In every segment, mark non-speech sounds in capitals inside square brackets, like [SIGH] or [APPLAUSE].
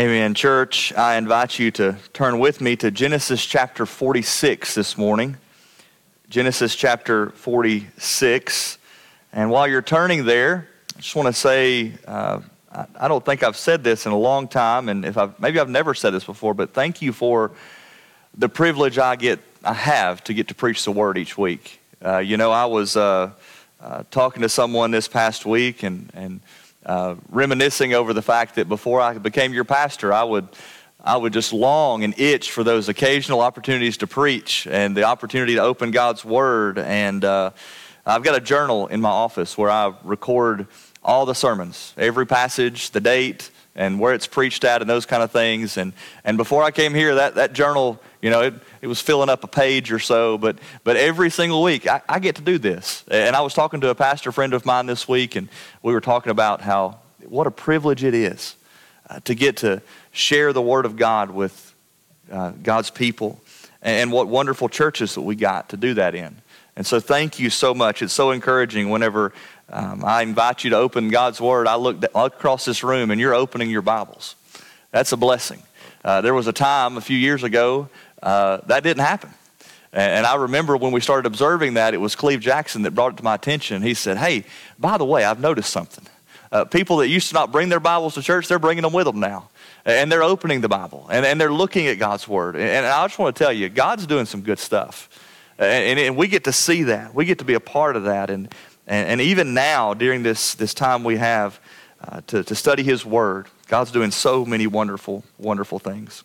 Amen. Church, I invite you to turn with me to Genesis chapter 46 this morning. Genesis chapter 46. And while you're turning there, I just want to say uh, I don't think I've said this in a long time, and if I've, maybe I've never said this before, but thank you for the privilege I get, I have to get to preach the word each week. Uh, you know, I was uh, uh talking to someone this past week, and and uh, reminiscing over the fact that before I became your pastor, I would, I would just long and itch for those occasional opportunities to preach and the opportunity to open God's Word. And uh, I've got a journal in my office where I record all the sermons, every passage, the date, and where it's preached at, and those kind of things. And, and before I came here, that, that journal, you know, it, it was filling up a page or so, but, but every single week I, I get to do this. And I was talking to a pastor friend of mine this week, and we were talking about how what a privilege it is uh, to get to share the Word of God with uh, God's people, and, and what wonderful churches that we got to do that in. And so, thank you so much. It's so encouraging whenever um, I invite you to open God's Word. I look, across this room, and you're opening your Bibles. That's a blessing. Uh, there was a time a few years ago uh, that didn't happen. And I remember when we started observing that, it was Cleve Jackson that brought it to my attention. He said, Hey, by the way, I've noticed something. Uh, people that used to not bring their Bibles to church, they're bringing them with them now. And they're opening the Bible and, and they're looking at God's Word. And, I just want to tell you, God's doing some good stuff. And, and, we get to see that. We get to be a part of that. And, and, and even now, during this, this time we have uh, to, to study His Word, God's doing so many wonderful, wonderful things.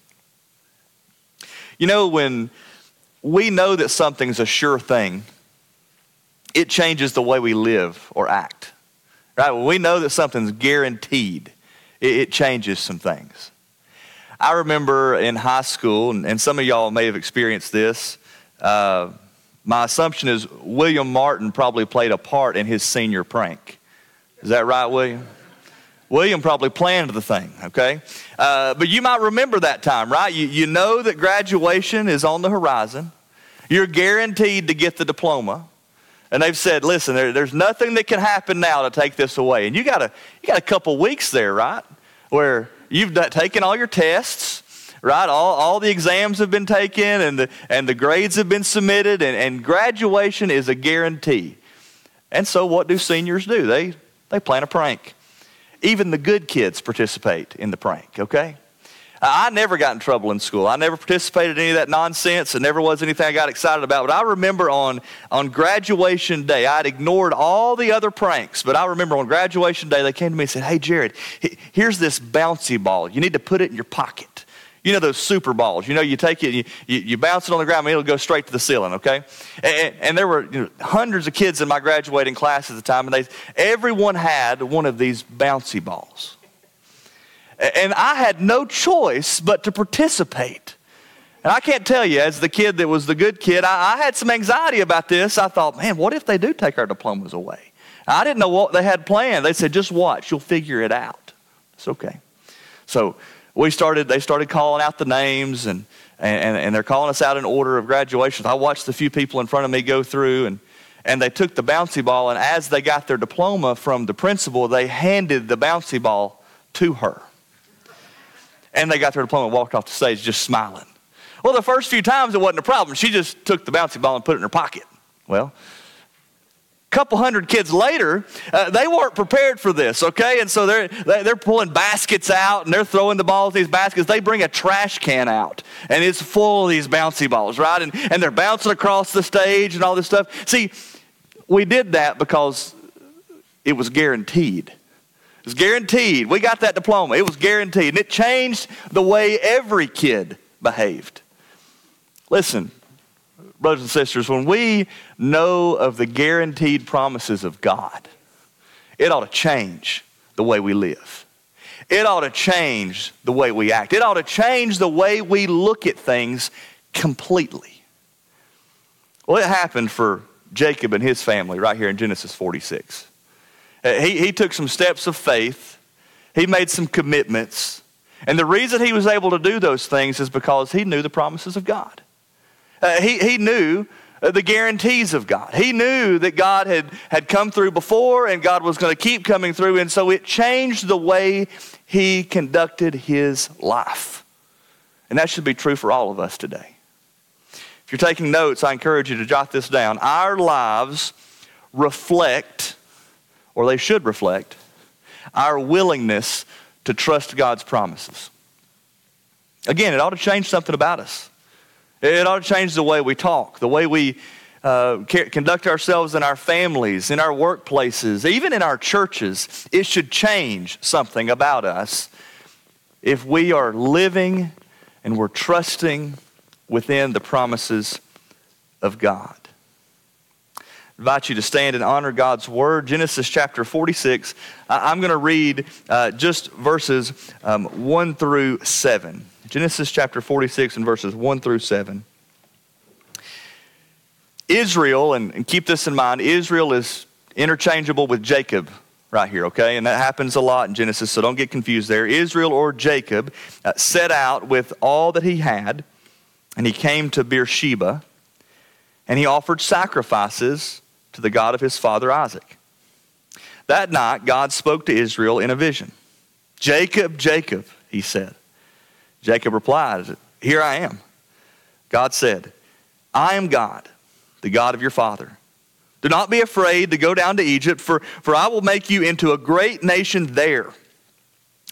You know, when we know that something's a sure thing, it changes the way we live or act. Right? When we know that something's guaranteed, it, it changes some things. I remember in high school, and, and some of y'all may have experienced this. Uh, my assumption is William Martin probably played a part in his senior prank. Is that right, William? William probably planned the thing, okay? Uh, but you might remember that time, right? You, you know that graduation is on the horizon. You're guaranteed to get the diploma. And they've said, listen, there, there's nothing that can happen now to take this away. And you got a, you got a couple weeks there, right? Where you've taken all your tests, right? All, all the exams have been taken and the, and the grades have been submitted, and, and graduation is a guarantee. And so, what do seniors do? They, they plan a prank. Even the good kids participate in the prank, okay? I never got in trouble in school. I never participated in any of that nonsense. It never was anything I got excited about. But I remember on, on graduation day, I'd ignored all the other pranks. But I remember on graduation day, they came to me and said, Hey, Jarrod, here's this bouncy ball. You need to put it in your pocket. You know those super balls. You know, you take it, you, you, bounce it on the ground, and it'll go straight to the ceiling, okay? And, and there were you know, hundreds of kids in my graduating class at the time, and they, everyone had one of these bouncy balls. And I had no choice but to participate. And I can't tell you, as the kid that was the good kid, I, I had some anxiety about this. I thought, man, what if they do take our diplomas away? I didn't know what they had planned. They said, just watch, you'll figure it out. It's okay. So we started, they started calling out the names and, and, and they're calling us out in order of graduation. I watched the few people in front of me go through and, and they took the bouncy ball and as they got their diploma from the principal, they handed the bouncy ball to her. And they got their diploma and walked off the stage just smiling. Well, the first few times it wasn't a problem. She just took the bouncy ball and put it in her pocket. Well, couple hundred kids later, uh, they weren't prepared for this, okay? And so they're, they're pulling baskets out and they're throwing the balls in these baskets. They bring a trash can out and it's full of these bouncy balls, right? And, and they're bouncing across the stage and all this stuff. See, we did that because it was guaranteed. It was guaranteed. We got that diploma. It was guaranteed. And it changed the way every kid behaved. Listen, brothers and sisters, when we know of the guaranteed promises of God, it ought to change the way we live. It ought to change the way we act. It ought to change the way we look at things completely. Well, it happened for Jacob and his family right here in Genesis 46. Uh, he, he took some steps of faith, he made some commitments. And the reason he was able to do those things is because he knew the promises of God. Uh, he, he knew uh, the guarantees of God. He knew that God had, had come through before and God was going to keep coming through, and so it changed the way he conducted his life. And that should be true for all of us today. If you're taking notes, I encourage you to jot this down. Our lives reflect, or they should reflect, our willingness to trust God's promises. Again, it ought to change something about us. It ought to change the way we talk, the way we uh, conduct ourselves in our families, in our workplaces, even in our churches. It should change something about us if we are living and we're trusting within the promises of God. I invite you to stand and honor God's word. Genesis chapter 46. I'm going to read uh, just verses um, 1 through 7. Genesis chapter 46 and verses 1 through 7. Israel, and, and keep this in mind, Israel is interchangeable with Jacob right here, okay? And that happens a lot in Genesis, so don't get confused there. Israel or Jacob uh, set out with all that he had, and he came to Beersheba, and he offered sacrifices to the God of his father Isaac. That night, God spoke to Israel in a vision. Jacob, Jacob, he said. Jacob replied, Here I am. God said, I am God, the God of your father. Do not be afraid to go down to Egypt, for, for I will make you into a great nation there.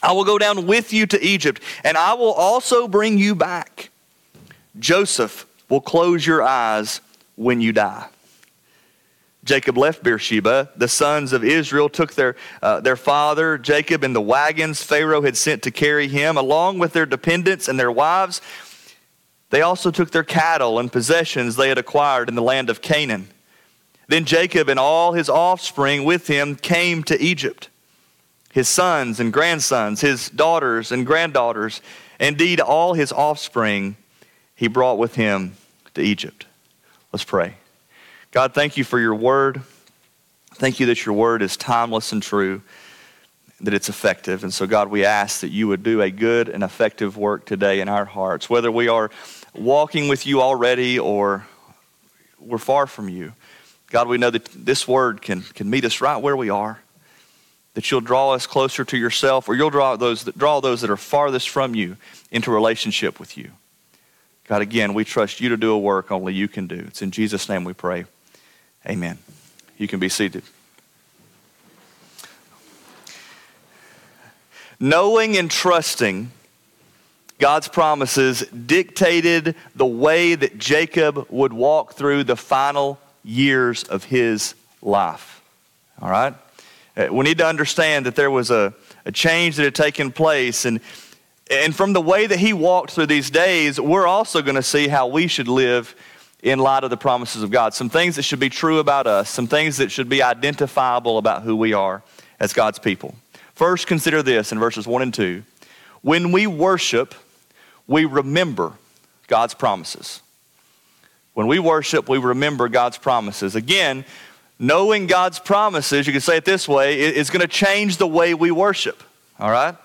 I will go down with you to Egypt, and I will also bring you back. Joseph will close your eyes when you die. Jacob left Beersheba. The sons of Israel took their, uh, their father, Jacob, in the wagons Pharaoh had sent to carry him, along with their dependents and their wives. They also took their cattle and possessions they had acquired in the land of Canaan. Then Jacob and all his offspring with him came to Egypt. His sons and grandsons, his daughters and granddaughters, indeed all his offspring, he brought with him to Egypt. Let's pray. God, thank you for your word. Thank you that your word is timeless and true, that it's effective. And so, God, we ask that you would do a good and effective work today in our hearts, whether we are walking with you already or we're far from you. God, we know that this word can, can meet us right where we are, that you'll draw us closer to yourself, or you'll draw those, that, draw those that are farthest from you into relationship with you. God, again, we trust you to do a work only you can do. It's in Jesus' name we pray. Amen. You can be seated. Knowing and trusting God's promises dictated the way that Jacob would walk through the final years of his life. All right? Uh, we need to understand that there was a, a change that had taken place. And, and from the way that he walked through these days, we're also going to see how we should live in light of the promises of God. Some things that should be true about us, some things that should be identifiable about who we are as God's people. First, consider this in verses 1 and 2. When we worship, we remember God's promises. When we worship, we remember God's promises. Again, knowing God's promises, you can say it this way, is going to change the way we worship. All right?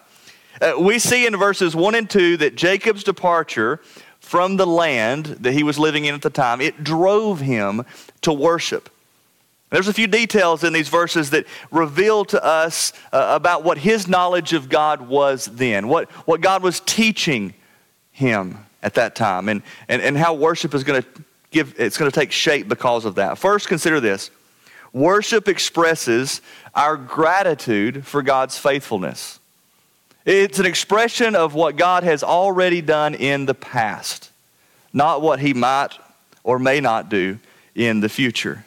Uh, we see in verses 1 and 2 that Jacob's departure from the land that he was living in at the time, it drove him to worship. There's a few details in these verses that reveal to us uh, about what his knowledge of God was then, what, what God was teaching him at that time, and, and, and how worship is going to give, it's going to take shape because of that. First, consider this worship expresses our gratitude for God's faithfulness. It's an expression of what God has already done in the past, not what He might or may not do in the future.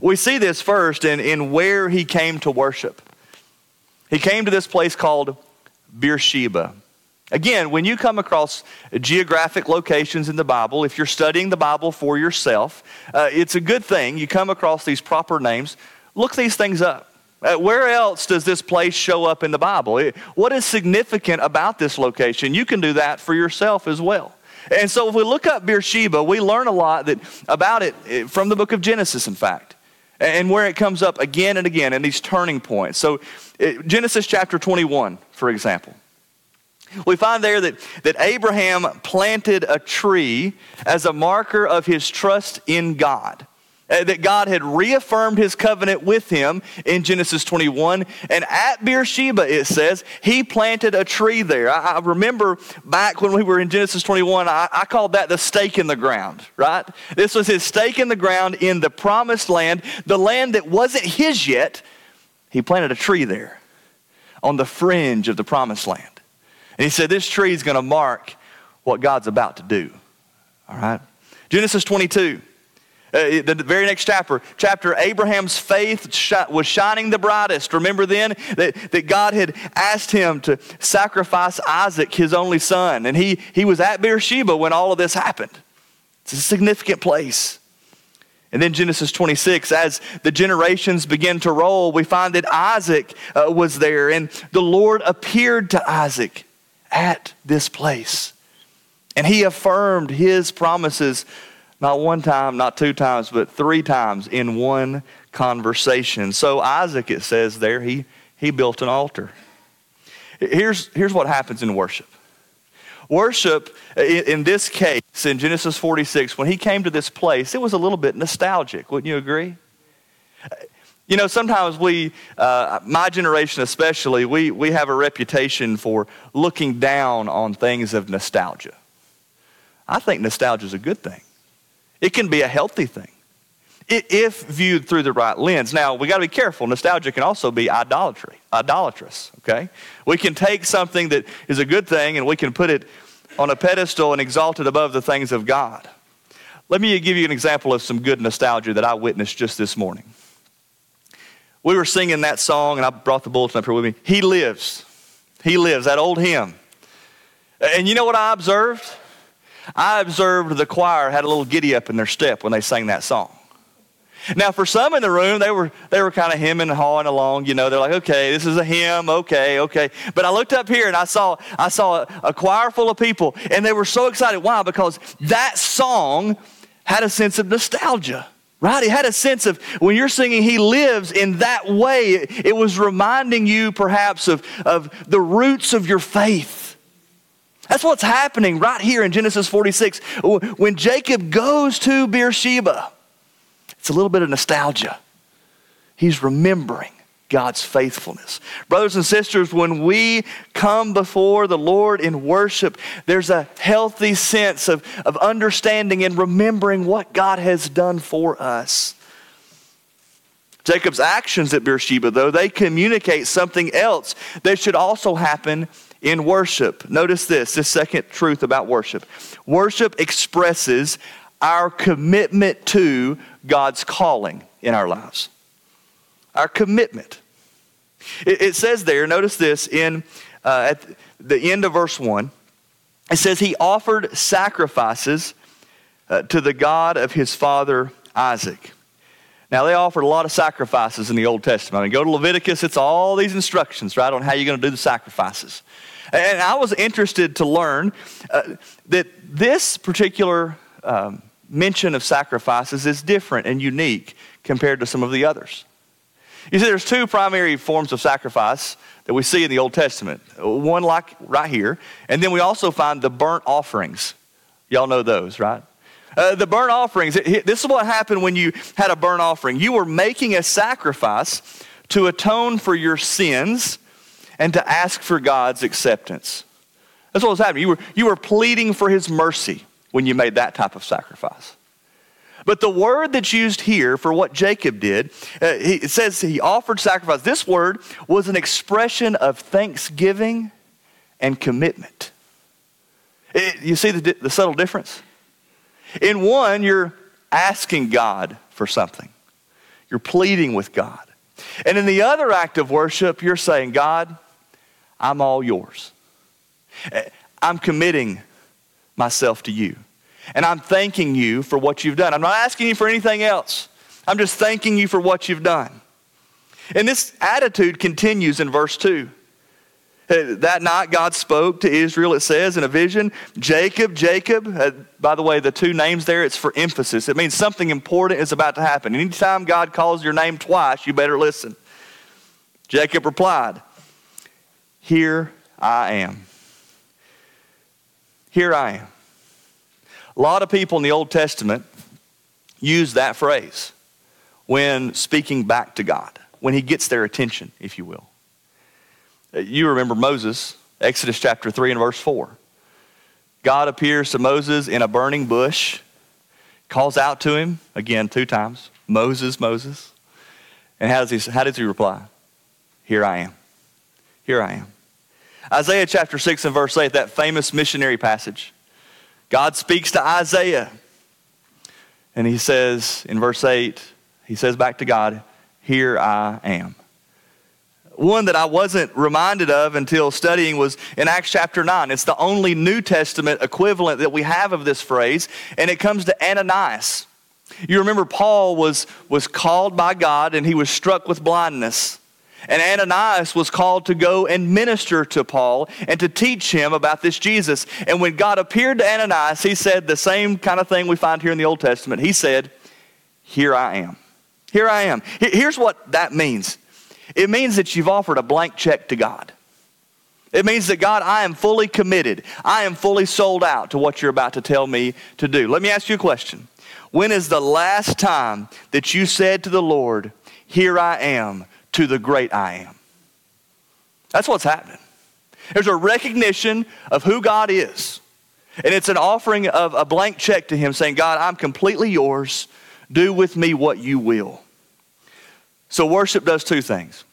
We see this first in, in where He came to worship. He came to this place called Beersheba. Again, when you come across geographic locations in the Bible, if you're studying the Bible for yourself, uh, it's a good thing. You come across these proper names, look these things up. Uh, where else does this place show up in the Bible? What is significant about this location? You can do that for yourself as well. And so if we look up Beersheba, we learn a lot that, about it from the book of Genesis, in fact, and where it comes up again and again in these turning points. So, Genesis chapter 21, for example. we find there that, that Abraham planted a tree as a marker of his trust in God. Uh, that God had reaffirmed his covenant with him in Genesis 21. And at Beersheba, it says, he planted a tree there. I, I remember back when we were in Genesis 21, I, I called that the stake in the ground, right? This was his stake in the ground in the promised land, the land that wasn't his yet. He planted a tree there on the fringe of the promised land. And he said, This tree is going to mark what God's about to do. All right? Genesis 22. Uh, the very next chapter, chapter Abraham's faith was shining the brightest. Remember then that, that God had asked him to sacrifice Isaac, his only son. And he, he was at Beersheba when all of this happened. It's a significant place. And then Genesis 26, as the generations begin to roll, we find that Isaac uh, was there, and the Lord appeared to Isaac at this place. And he affirmed his promises not one time, not two times, but three times in one conversation. So Isaac, it says there, he, he built an altar. Here's, here's what happens in worship. Worship, in this case, in Genesis 46, when he came to this place, it was a little bit nostalgic. Wouldn't you agree? You know, sometimes we, uh, my generation especially, we, we have a reputation for looking down on things of nostalgia. I think nostalgia is a good thing. It can be a healthy thing if viewed through the right lens. Now, we got to be careful. Nostalgia can also be idolatry, idolatrous, okay? We can take something that is a good thing and we can put it on a pedestal and exalt it above the things of God. Let me give you an example of some good nostalgia that I witnessed just this morning. We were singing that song, and I brought the bulletin up here with me. He lives. He lives, that old hymn. And you know what I observed? I observed the choir had a little giddy up in their step when they sang that song. Now, for some in the room, they were, they were kind of hemming and hawing along. You know, they're like, okay, this is a hymn, okay, okay. But I looked up here and I saw, I saw a, a choir full of people, and they were so excited. Why? Because that song had a sense of nostalgia. Right? He had a sense of when you're singing He lives in that way, it was reminding you perhaps of, of the roots of your faith. That's what's happening right here in Genesis 46. When Jacob goes to Beersheba, it's a little bit of nostalgia. He's remembering God's faithfulness. Brothers and sisters, when we come before the Lord in worship, there's a healthy sense of, of understanding and remembering what God has done for us. Jacob's actions at Beersheba, though, they communicate something else that should also happen in worship. Notice this, this second truth about worship. Worship expresses our commitment to God's calling in our lives. Our commitment. It, it says there, notice this in uh, at the end of verse 1. It says, He offered sacrifices uh, to the God of his father Isaac. Now, they offered a lot of sacrifices in the Old Testament. I mean, go to Leviticus, it's all these instructions, right, on how you're going to do the sacrifices. And I was interested to learn uh, that this particular um, mention of sacrifices is different and unique compared to some of the others. You see, there's two primary forms of sacrifice that we see in the Old Testament. One like right here, and then we also find the burnt offerings. Y'all know those, right? Uh, the burnt offerings, this is what happened when you had a burnt offering. You were making a sacrifice to atone for your sins and to ask for God's acceptance. That's what was happening. You were, you were pleading for his mercy when you made that type of sacrifice. But the word that's used here for what Jacob did, uh, it says he offered sacrifice. This word was an expression of thanksgiving and commitment. It, you see the, the subtle difference? In one, you're asking God for something, you're pleading with God. And in the other act of worship, you're saying, God, I'm all yours. I'm committing myself to you. And I'm thanking you for what you've done. I'm not asking you for anything else. I'm just thanking you for what you've done. And this attitude continues in verse 2. Uh, that night, God spoke to Israel, it says in a vision, Jacob, Jacob. Uh, by the way, the two names there, it's for emphasis. It means something important is about to happen. Anytime God calls your name twice, you better listen. Jacob replied, Here I am. Here I am. A lot of people in the Old Testament use that phrase when speaking back to God, when he gets their attention, if you will. Uh, you remember Moses, Exodus chapter 3 and verse 4. God appears to Moses in a burning bush, calls out to him, again, two times Moses, Moses. And how does he, how does he reply? Here I am. Here I am. Isaiah chapter 6 and verse 8, that famous missionary passage. God speaks to Isaiah. And he says in verse 8, he says back to God, Here I am. One that I wasn't reminded of until studying was in Acts chapter 9. It's the only New Testament equivalent that we have of this phrase, and it comes to Ananias. You remember Paul was, was called by God and he was struck with blindness. And Ananias was called to go and minister to Paul and to teach him about this Jesus. And when God appeared to Ananias, he said the same kind of thing we find here in the Old Testament. He said, Here I am. Here I am. Here's what that means it means that you've offered a blank check to God. It means that God, I am fully committed. I am fully sold out to what you're about to tell me to do. Let me ask you a question. When is the last time that you said to the Lord, Here I am, to the great I am? That's what's happening. There's a recognition of who God is. And it's an offering of a blank check to Him saying, God, I'm completely yours. Do with me what you will. So, worship does two things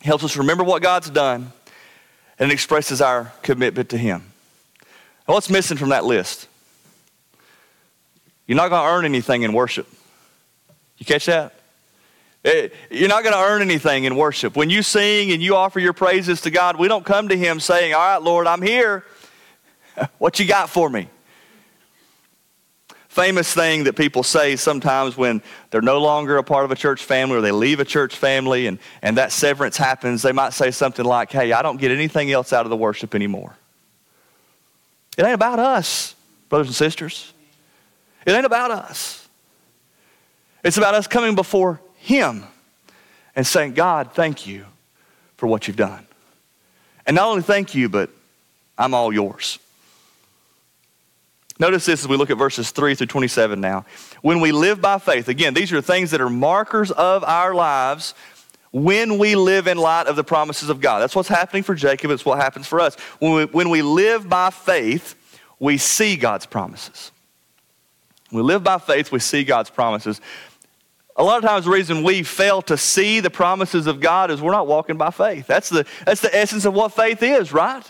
it helps us remember what God's done, and it expresses our commitment to Him. Now, what's missing from that list? You're not going to earn anything in worship. You catch that? Eh, you're not going to earn anything in worship. When you sing and you offer your praises to God, we don't come to Him saying, All right, Lord, I'm here. [LAUGHS] what you got for me? Famous thing that people say sometimes when they're no longer a part of a church family or they leave a church family and, and that severance happens, they might say something like, Hey, I don't get anything else out of the worship anymore. It ain't about us, brothers and sisters. It ain't about us. It's about us coming before Him and saying, God, thank you for what you've done. And not only thank you, but I'm all yours. Notice this as we look at verses 3 through 27 now. When we live by faith, again, these are things that are markers of our lives when we live in light of the promises of God. That's what's happening for Jacob, it's what happens for us. When we, when we live by faith, we see God's promises. We live by faith, we see God's promises. A lot of times, the reason we fail to see the promises of God is we're not walking by faith. That's the, that's the essence of what faith is, right?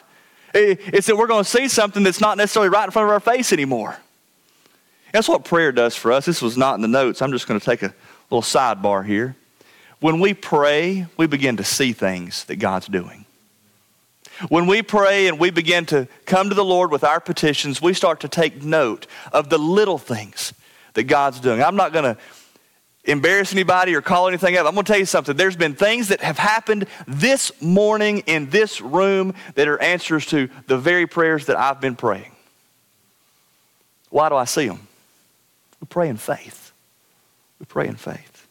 It's that we're going to see something that's not necessarily right in front of our face anymore. That's what prayer does for us. This was not in the notes. I'm just going to take a little sidebar here. When we pray, we begin to see things that God's doing. When we pray and we begin to come to the Lord with our petitions, we start to take note of the little things that God's doing. I'm not going to embarrass anybody or call anything up. I'm going to tell you something. There's been things that have happened this morning in this room that are answers to the very prayers that I've been praying. Why do I see them? We pray in faith. We pray in faith.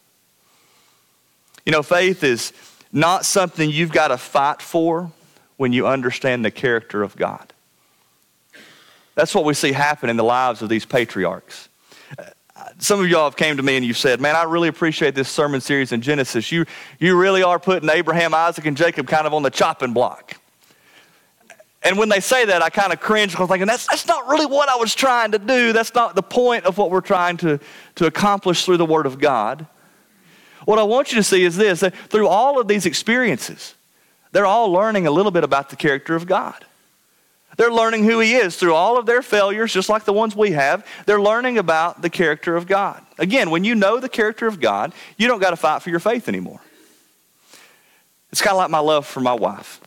You know, faith is not something you've got to fight for when you understand the character of God. That's what we see happen in the lives of these patriarchs. Some of y'all have came to me and you said, man, I really appreciate this sermon series in Genesis. You, you really are putting Abraham, Isaac, and Jacob kind of on the chopping block. And when they say that, I kind of cringe because I'm thinking, that's, that's not really what I was trying to do. That's not the point of what we're trying to, to accomplish through the Word of God. What I want you to see is this that through all of these experiences, they're all learning a little bit about the character of God. They're learning who He is through all of their failures, just like the ones we have. They're learning about the character of God. Again, when you know the character of God, you don't got to fight for your faith anymore. It's kind of like my love for my wife.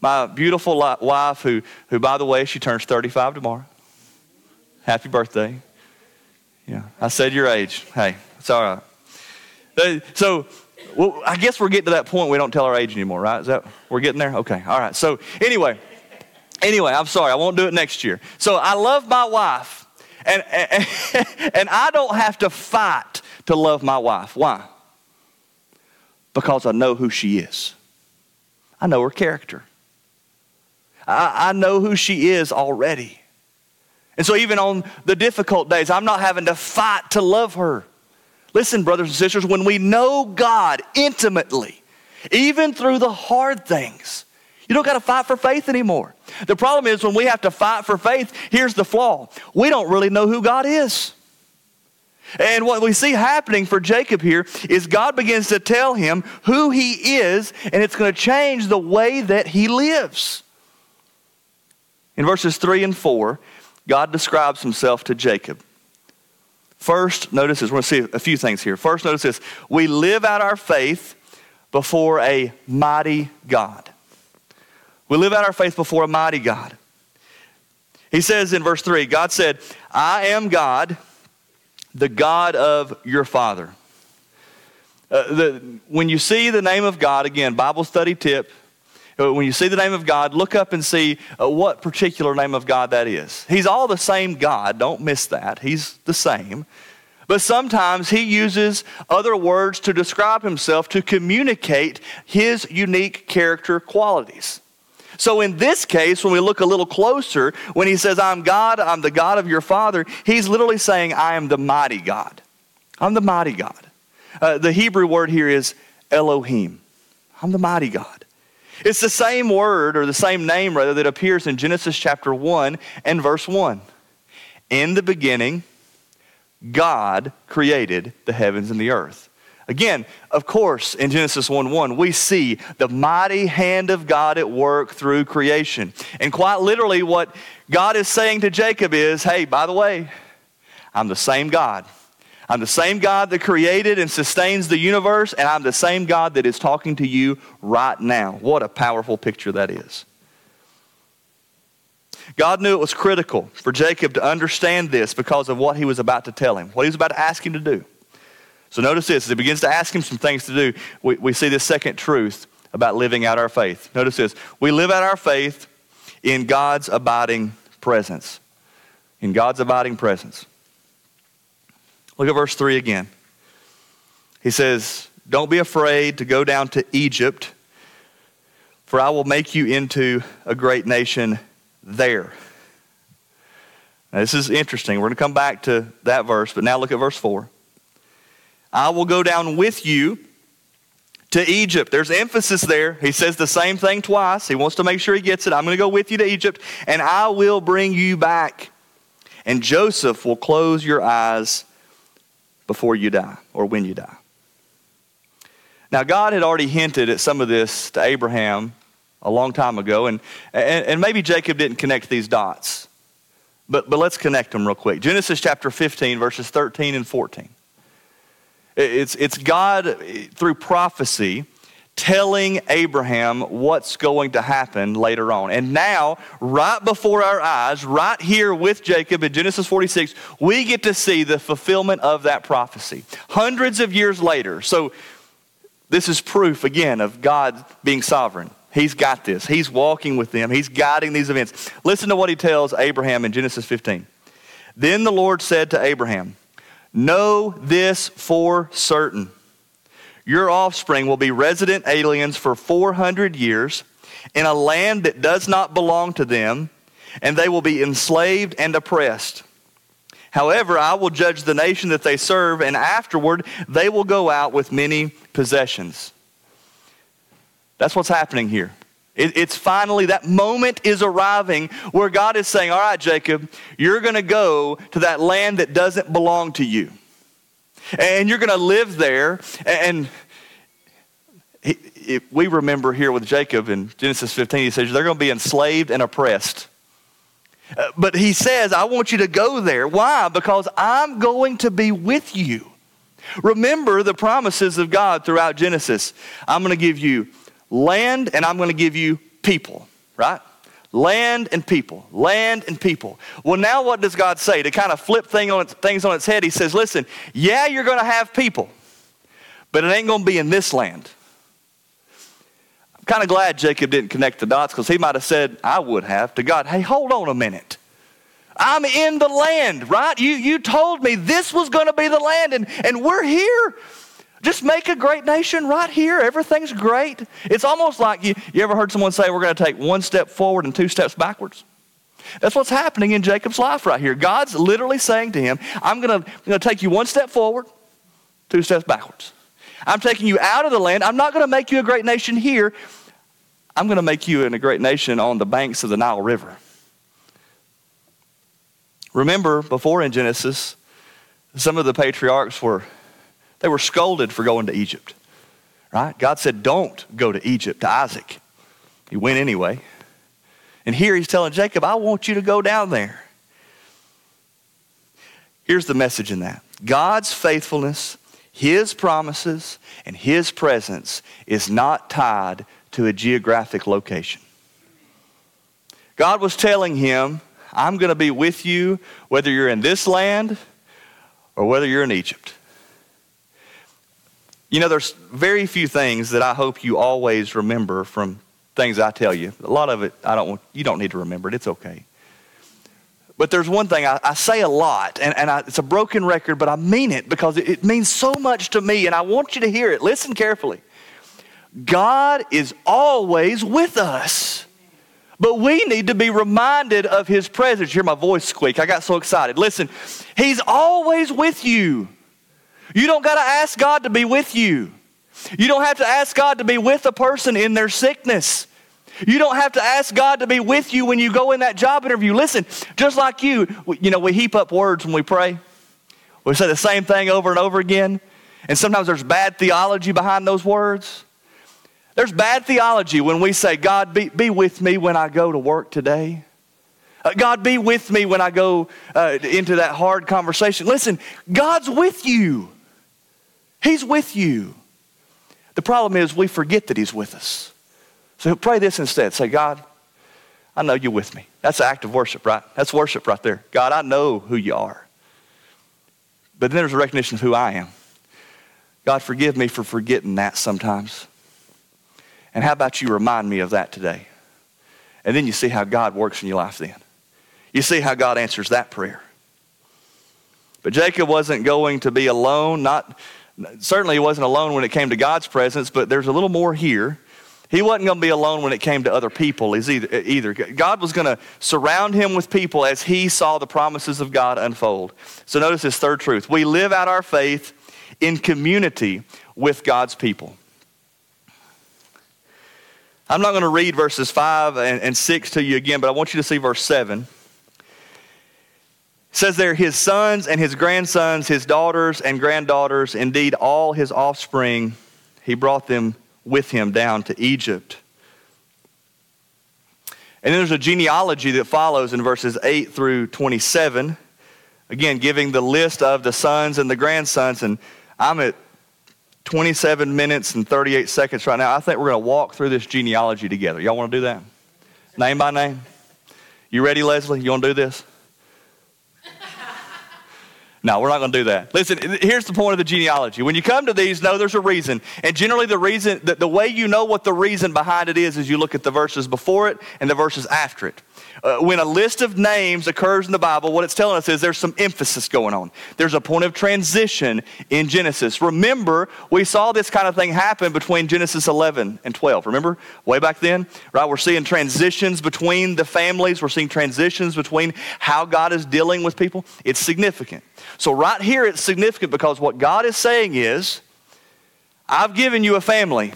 My beautiful wife, who, who, by the way, she turns 35 tomorrow. Happy birthday. Yeah, I said your age. Hey, it's all right. So, well, I guess we're getting to that point we don't tell our age anymore, right? Is that we're getting there? Okay, all right. So anyway, anyway, I'm sorry, I won't do it next year. So I love my wife, and and, [LAUGHS] and I don't have to fight to love my wife. Why? Because I know who she is. I know her character. I, I know who she is already. And so, even on the difficult days, I'm not having to fight to love her. Listen, brothers and sisters, when we know God intimately, even through the hard things, you don't got to fight for faith anymore. The problem is when we have to fight for faith, here's the flaw we don't really know who God is. And what we see happening for Jacob here is God begins to tell him who he is, and it's going to change the way that he lives. In verses 3 and 4, God describes himself to Jacob. First, notice this. We're going to see a few things here. First, notice this. We live out our faith before a mighty God. We live out our faith before a mighty God. He says in verse 3 God said, I am God, the God of your father. Uh, the, when you see the name of God, again, Bible study tip, uh, when you see the name of God, look up and see uh, what particular name of God that is. He's all the same God, don't miss that. He's the same. But sometimes he uses other words to describe himself to communicate his unique character qualities. So, in this case, when we look a little closer, when he says, I'm God, I'm the God of your father, he's literally saying, I am the mighty God. I'm the mighty God. Uh, the Hebrew word here is Elohim. I'm the mighty God. It's the same word, or the same name rather, that appears in Genesis chapter 1 and verse 1. In the beginning, God created the heavens and the earth. Again, of course, in Genesis 1 1, we see the mighty hand of God at work through creation. And quite literally, what God is saying to Jacob is hey, by the way, I'm the same God. I'm the same God that created and sustains the universe, and I'm the same God that is talking to you right now. What a powerful picture that is. God knew it was critical for Jacob to understand this because of what he was about to tell him, what he was about to ask him to do. So notice this as he begins to ask him some things to do, we, we see this second truth about living out our faith. Notice this we live out our faith in God's abiding presence. In God's abiding presence. Look at verse 3 again. He says, Don't be afraid to go down to Egypt, for I will make you into a great nation there. Now, this is interesting. We're going to come back to that verse, but now look at verse 4. I will go down with you to Egypt. There's emphasis there. He says the same thing twice. He wants to make sure he gets it. I'm going to go with you to Egypt, and I will bring you back. And Joseph will close your eyes before you die, or when you die. Now, God had already hinted at some of this to Abraham a long time ago, and, and, and maybe Jacob didn't connect these dots. But, but let's connect them real quick. Genesis chapter 15, verses 13 and 14. It's, it's God, eh, through prophecy, telling Abraham what's going to happen later on. And now, right before our eyes, right here with Jacob in Genesis 46, we get to see the fulfillment of that prophecy. Hundreds of years later. So, this is proof, again, of God being sovereign. He's got this. He's walking with them, He's guiding these events. Listen to what He tells Abraham in Genesis 15. Then the Lord said to Abraham, Know this for certain. Your offspring will be resident aliens for 400 years in a land that does not belong to them, and they will be enslaved and oppressed. However, I will judge the nation that they serve, and afterward they will go out with many possessions. That's what's happening here. It, it's finally, that moment is arriving where God is saying, All right, Jacob, you're going to go to that land that doesn't belong to you. And you're going to live there. And he, we remember here with Jacob in Genesis 15, he says, They're going to be enslaved and oppressed. Uh, but he says, I want you to go there. Why? Because I'm going to be with you. Remember the promises of God throughout Genesis. I'm going to give you land and I'm going to give you people, right? Land and people, land and people. Well, now what does God say? To kind of flip thing on its, things on its head, He says, listen, yeah, you're going to have people, but it ain't going to be in this land. I'm kind of glad Jacob didn't connect the dots because he might have said, I would have, to God, hey, hold on a minute. I'm in the land, right? You, you told me this was going to be the land, and, and we're here. Just make a great nation right here. Everything's great. It's almost like you, you ever heard someone say, We're going to take one step forward and two steps backwards? That's what's happening in Jacob's life right here. God's literally saying to him, I'm going to, take you one step forward, two steps backwards. I'm taking you out of the land. I'm not going to make you a great nation here. I'm going to make you in a great nation on the banks of the Nile River. Remember, before in Genesis, some of the patriarchs were they were scolded for going to Egypt. Right? God said, "Don't go to Egypt to Isaac." He went anyway. And here he's telling Jacob, "I want you to go down there." Here's the message in that. God's faithfulness, his promises, and his presence is not tied to a geographic location. God was telling him, I'm going to be with you whether you're in this land or whether you're in Egypt. You know, there's very few things that I hope you always remember from things I tell you. A lot of it, I don't want, you don't need to remember it. It's okay. But there's one thing I, I say a lot, and, and I, it's a broken record, but I mean it because it, it means so much to me, and I want you to hear it. Listen carefully. God is always with us. But we need to be reminded of his presence. You hear my voice squeak. I got so excited. Listen, he's always with you. You don't got to ask God to be with you. You don't have to ask God to be with a person in their sickness. You don't have to ask God to be with you when you go in that job interview. Listen, just like you, you know, we heap up words when we pray. We say the same thing over and over again. And sometimes there's bad theology behind those words. There's bad theology when we say, God, be, be with me when I go to work today. Uh, God, be with me when I go uh, into that hard conversation. Listen, God's with you. He's with you. The problem is we forget that He's with us. So pray this instead. Say, God, I know you're with me. That's an act of worship, right? That's worship right there. God, I know who you are. But then there's a recognition of who I am. God, forgive me for forgetting that sometimes. And how about you remind me of that today? And then you see how God works in your life then. You see how God answers that prayer. But Jacob wasn't going to be alone. Not, certainly he wasn't alone when it came to God's presence, but there's a little more here. He wasn't going to be alone when it came to other people either. God was going to surround him with people as he saw the promises of God unfold. So notice this third truth. We live out our faith in community with God's people. I'm not going to read verses 5 and, and 6 to you again, but I want you to see verse 7. Says there, his sons and his grandsons, his daughters and granddaughters, indeed all his offspring, he brought them with him down to Egypt. And then there's a genealogy that follows in verses 8 through 27. Again, giving the list of the sons and the grandsons. And I'm at 27 minutes and 38 seconds right now. I think we're going to walk through this genealogy together. Y'all want to do that? Name by name? You ready, Leslie? You want to do this? No, we're not going to do that. Listen, here's the point of the genealogy. When you come to these, know there's a reason. And generally, the reason, the, the way you know what the reason behind it is, is you look at the verses before it and the verses after it. Uh, when a list of names occurs in the Bible, what it's telling us is there's some emphasis going on. There's a point of transition in Genesis. Remember, we saw this kind of thing happen between Genesis 11 and 12. Remember, way back then, right? We're seeing transitions between the families, we're seeing transitions between how God is dealing with people. It's significant. So, right here, it's significant because what God is saying is, I've given you a family.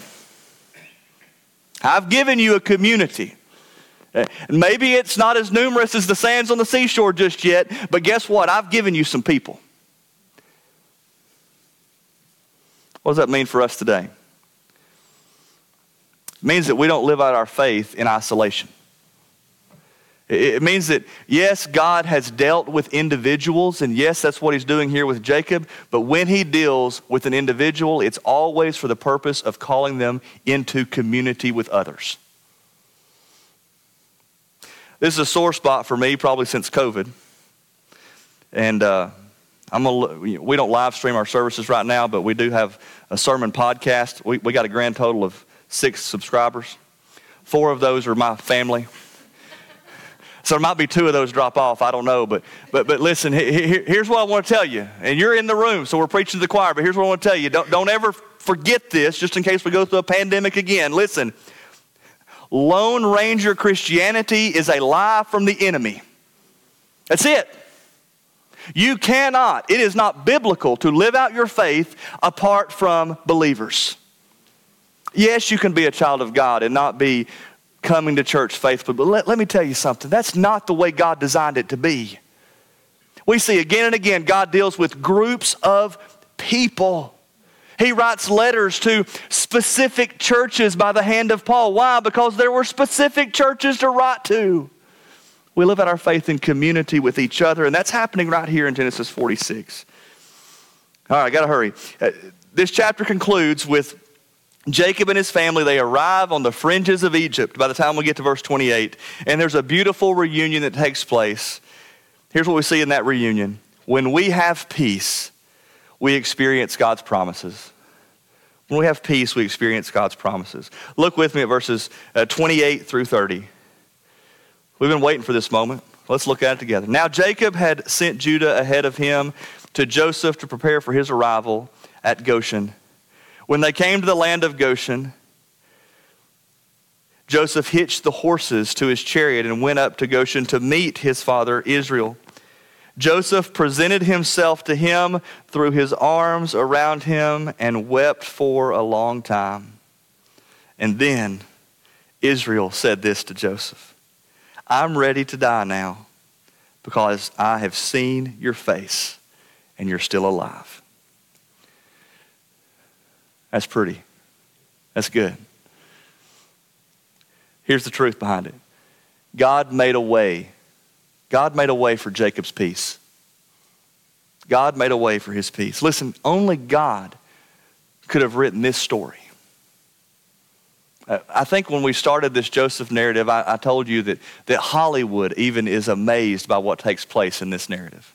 I've given you a community. Maybe it's not as numerous as the sands on the seashore just yet, but guess what? I've given you some people. What does that mean for us today? It means that we don't live out our faith in isolation. It means that, yes, God has dealt with individuals, and yes, that's what he's doing here with Jacob, but when he deals with an individual, it's always for the purpose of calling them into community with others. This is a sore spot for me, probably since COVID. And uh, I'm we don't live stream our services right now, but we do have a sermon podcast. We, we got a grand total of six subscribers. Four of those are my family. [LAUGHS] So there might be two of those drop off. I don't know. But, but, but listen, here's what I want to tell you. And you're in the room, so we're preaching to the choir. But here's what I want to tell you. Don't, don't ever forget this, just in case we go through a pandemic again. Listen, Lone Ranger Christianity is a lie from the enemy. That's it. You cannot, it is not biblical to live out your faith apart from believers. Yes, you can be a child of God and not be coming to church faithfully, but let, let me tell you something. That's not the way God designed it to be. We see again and again God deals with groups of people. He writes letters to specific churches by the hand of Paul. Why? Because there were specific churches to write to. We live out our faith in community with each other, and that's happening right here in Genesis 46. All right, I got to hurry. Uh, this chapter concludes with Jacob and his family, they arrive on the fringes of Egypt by the time we get to verse 28. And there's a beautiful reunion that takes place. Here's what we see in that reunion when we have peace, we experience God's promises. When we have peace, we experience God's promises. Look with me at verses uh, 28 through 30. We've been waiting for this moment. Let's look at it together. Now, Jacob had sent Judah ahead of him to Joseph to prepare for his arrival at Goshen. When they came to the land of Goshen, Joseph hitched the horses to his chariot and went up to Goshen to meet his father Israel. Joseph presented himself to him, threw his arms around him, and wept for a long time. And then Israel said this to Joseph I'm ready to die now because I have seen your face and you're still alive. That's pretty. That's good. Here's the truth behind it God made a way. God made a way for Jacob's peace. God made a way for his peace. Listen, only God could have written this story. Uh, I think when we started this Joseph narrative, I, I, told you that, that Hollywood even is amazed by what takes place in this narrative.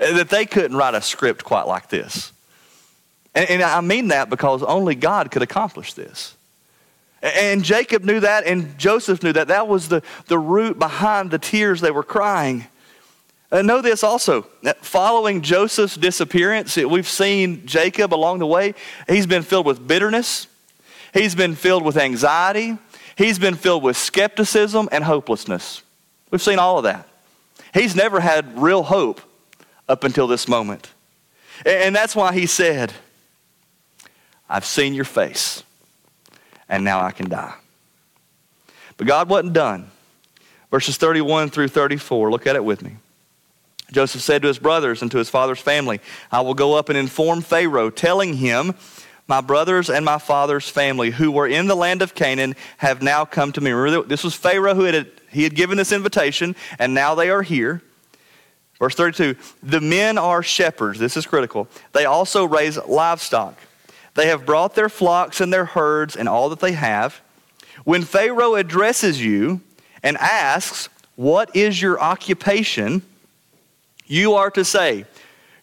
Uh, that they couldn't write a script quite like this. And, and I mean that because only God could accomplish this. And Jacob knew that, and Joseph knew that. That was the, the root behind the tears they were crying. And know this also following Joseph's disappearance, we've seen Jacob along the way, he's been filled with bitterness He's been filled with anxiety. He's been filled with skepticism and hopelessness. We've seen all of that. He's never had real hope up until this moment. And that's why he said, I've seen your face, and now I can die. But God wasn't done. Verses 31 through 34, look at it with me. Joseph said to his brothers and to his father's family, I will go up and inform Pharaoh, telling him my brothers and my father's family who were in the land of Canaan have now come to me. Remember, this was Pharaoh who had, he had given this invitation, and now they are here. Verse 32 The men are shepherds. This is critical. They also raise livestock. They have brought their flocks and their herds and all that they have. When Pharaoh addresses you and asks, What is your occupation? you are to say,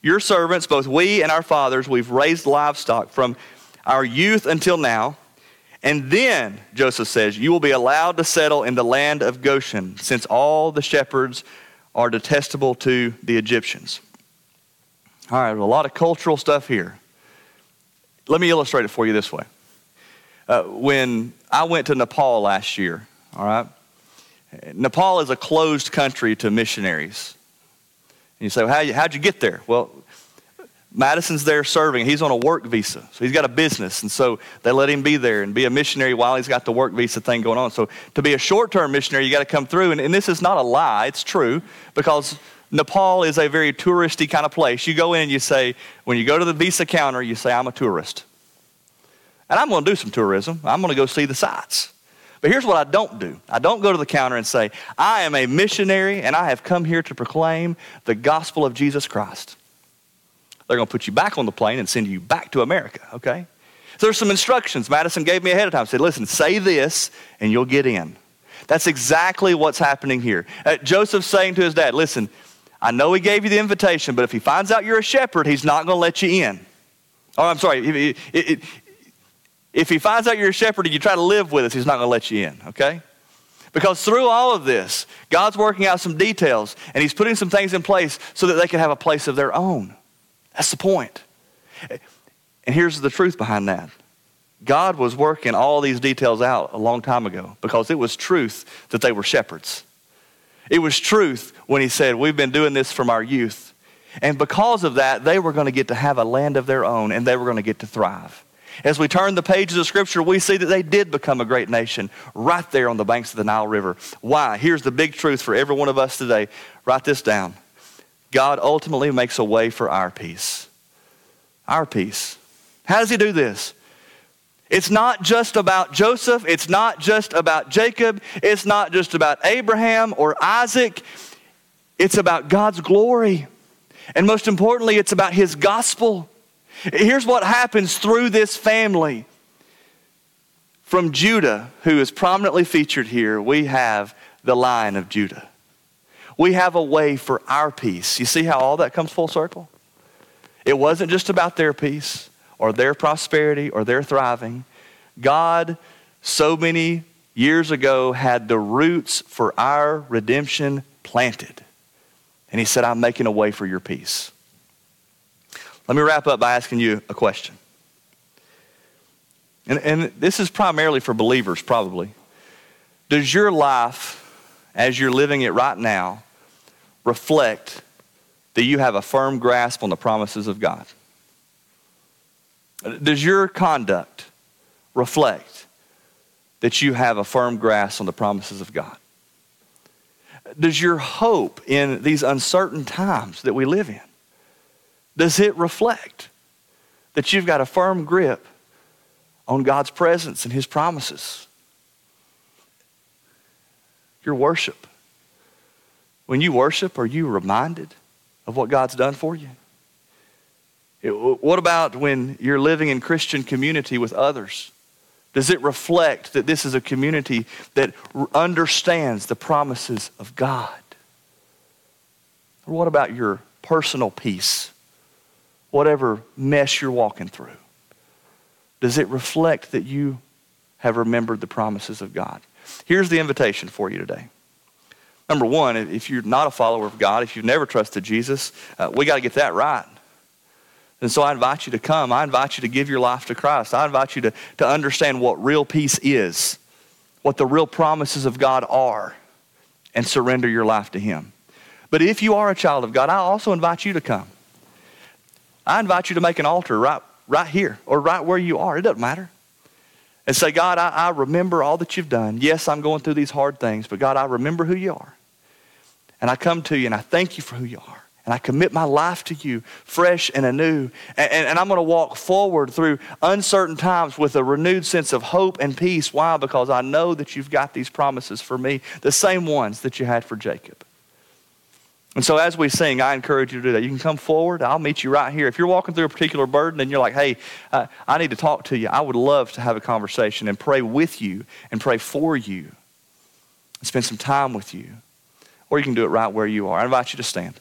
your servants, both we and our fathers, we've raised livestock from our youth until now. And then, Joseph says, you will be allowed to settle in the land of Goshen, since all the shepherds are detestable to the Egyptians. All right, a lot of cultural stuff here. Let me illustrate it for you this way. Uh, when I went to Nepal last year, all right, Nepal is a closed country to missionaries. And you say, well, how, how'd you get there? Well, Madison's there serving. He's on a work visa. So he's got a business. And so they let him be there and be a missionary while he's got the work visa thing going on. So to be a short term missionary, you got to come through. And, and, this is not a lie, it's true because Nepal is a very touristy kind of place. You go in and you say, when you go to the visa counter, you say, I'm a tourist. And I'm going to do some tourism. I'm going to go see the sights. But here's what I don't do I don't go to the counter and say, I am a missionary and I have come here to proclaim the gospel of Jesus Christ. They're going to put you back on the plane and send you back to America, okay? So there's some instructions Madison gave me ahead of time. Said, listen, say this and you'll get in. That's exactly what's happening here. Uh, Joseph's saying to his dad, listen, I know he gave you the invitation, but if he finds out you're a shepherd, he's not going to let you in. Oh, I'm sorry. If, if he finds out you're a shepherd and you try to live with us, he's not going to let you in, okay? Because through all of this, God's working out some details and He's putting some things in place so that they can have a place of their own. That's the point. And here's the truth behind that God was working all these details out a long time ago because it was truth that they were shepherds. It was truth when He said, We've been doing this from our youth. And because of that, they were going to get to have a land of their own and they were going to get to thrive. As we turn the pages of Scripture, we see that they did become a great nation right there on the banks of the Nile River. Why? Here's the big truth for every one of us today. Write this down. God ultimately makes a way for our peace. Our peace. How does He do this? It's not just about Joseph. It's not just about Jacob. It's not just about Abraham or Isaac. It's about God's glory. And most importantly, it's about His gospel. Here's what happens through this family. From Judah, who is prominently featured here, we have the line of Judah. We have a way for our peace. You see how all that comes full circle? It wasn't just about their peace or their prosperity or their thriving. God, so many years ago, had the roots for our redemption planted. And He said, I'm making a way for your peace. Let me wrap up by asking you a question. And, and this is primarily for believers, probably. Does your life, as you're living it right now, reflect that you have a firm grasp on the promises of God? Does your conduct reflect that you have a firm grasp on the promises of God? Does your hope in these uncertain times that we live in, does it reflect that you've got a firm grip on God's presence and His promises? Your worship. When you worship, are you reminded of what God's done for you? What about when you're living in Christian community with others? Does it reflect that this is a community that understands the promises of God? Or what about your personal peace? Whatever mess you're walking through, does it reflect that you have remembered the promises of God? Here's the invitation for you today. Number one, if you're not a follower of God, if you've never trusted Jesus, uh, we got to get that right. And so I invite you to come. I invite you to give your life to Christ. I invite you to, to understand what real peace is, what the real promises of God are, and surrender your life to Him. But if you are a child of God, I also invite you to come. I invite you to make an altar right, right here or right where you are. It doesn't matter. And say, God, I, I remember all that you've done. Yes, I'm going through these hard things, but God, I remember who you are. And I come to you and I thank you for who you are. And I commit my life to you fresh and anew. And, and, and I'm going to walk forward through uncertain times with a renewed sense of hope and peace. Why? Because I know that you've got these promises for me, the same ones that you had for Jacob. And so as we sing, I encourage you to do that. You can come forward. I'll meet you right here. If you're walking through a particular burden and you're like, hey, uh, I need to talk to you, I would love to have a conversation and pray with you and pray for you and spend some time with you. Or you can do it right where you are. I invite you to stand.